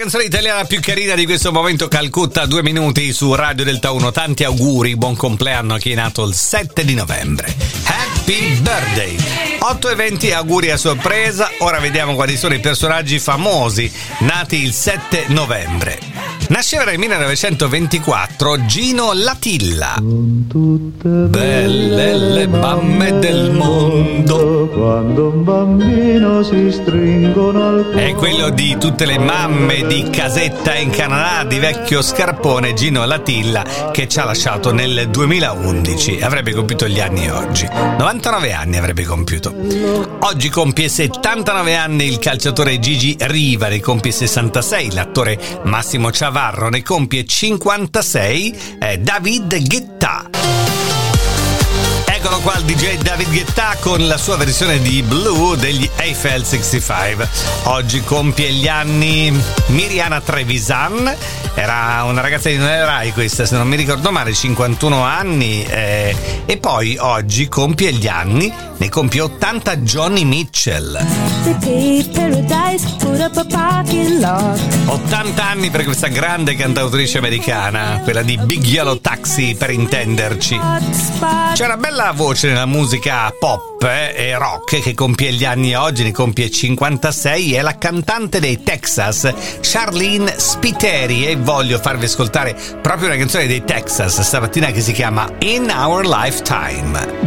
canzone italiana più carina di questo momento Calcutta, due minuti su Radio Delta 1. Tanti auguri, buon compleanno a chi è nato il 7 di novembre. Happy birthday! Otto eventi auguri a sorpresa, ora vediamo quali sono i personaggi famosi nati il 7 novembre. Nasceva nel 1924 Gino Latilla. Belle le mamme del mondo. Quando un bambino si stringono al È quello di tutte le mamme di casetta in Canada di vecchio scarpone Gino Latilla che ci ha lasciato nel 2011. Avrebbe compiuto gli anni oggi. 99 anni avrebbe compiuto. Oggi compie 79 anni il calciatore Gigi Riva, ne compie 66 l'attore Massimo Ciavarro, ne compie 56 eh, David Guetta. Eccolo qua il DJ David Guetta con la sua versione di Blue degli Eiffel 65. Oggi compie gli anni Miriana Trevisan, era una ragazza di Rai questa se non mi ricordo male, 51 anni eh, e poi oggi compie gli anni, ne compie 80 Johnny Mitchell. They paved paradise, put up a parking lot. 80 anni per questa grande cantautrice americana, quella di Big Yellow Taxi per intenderci. C'è una bella voce nella musica pop eh, e rock che compie gli anni oggi, ne compie 56, è la cantante dei Texas, Charlene Spiteri e voglio farvi ascoltare proprio una canzone dei Texas stamattina che si chiama In Our Lifetime.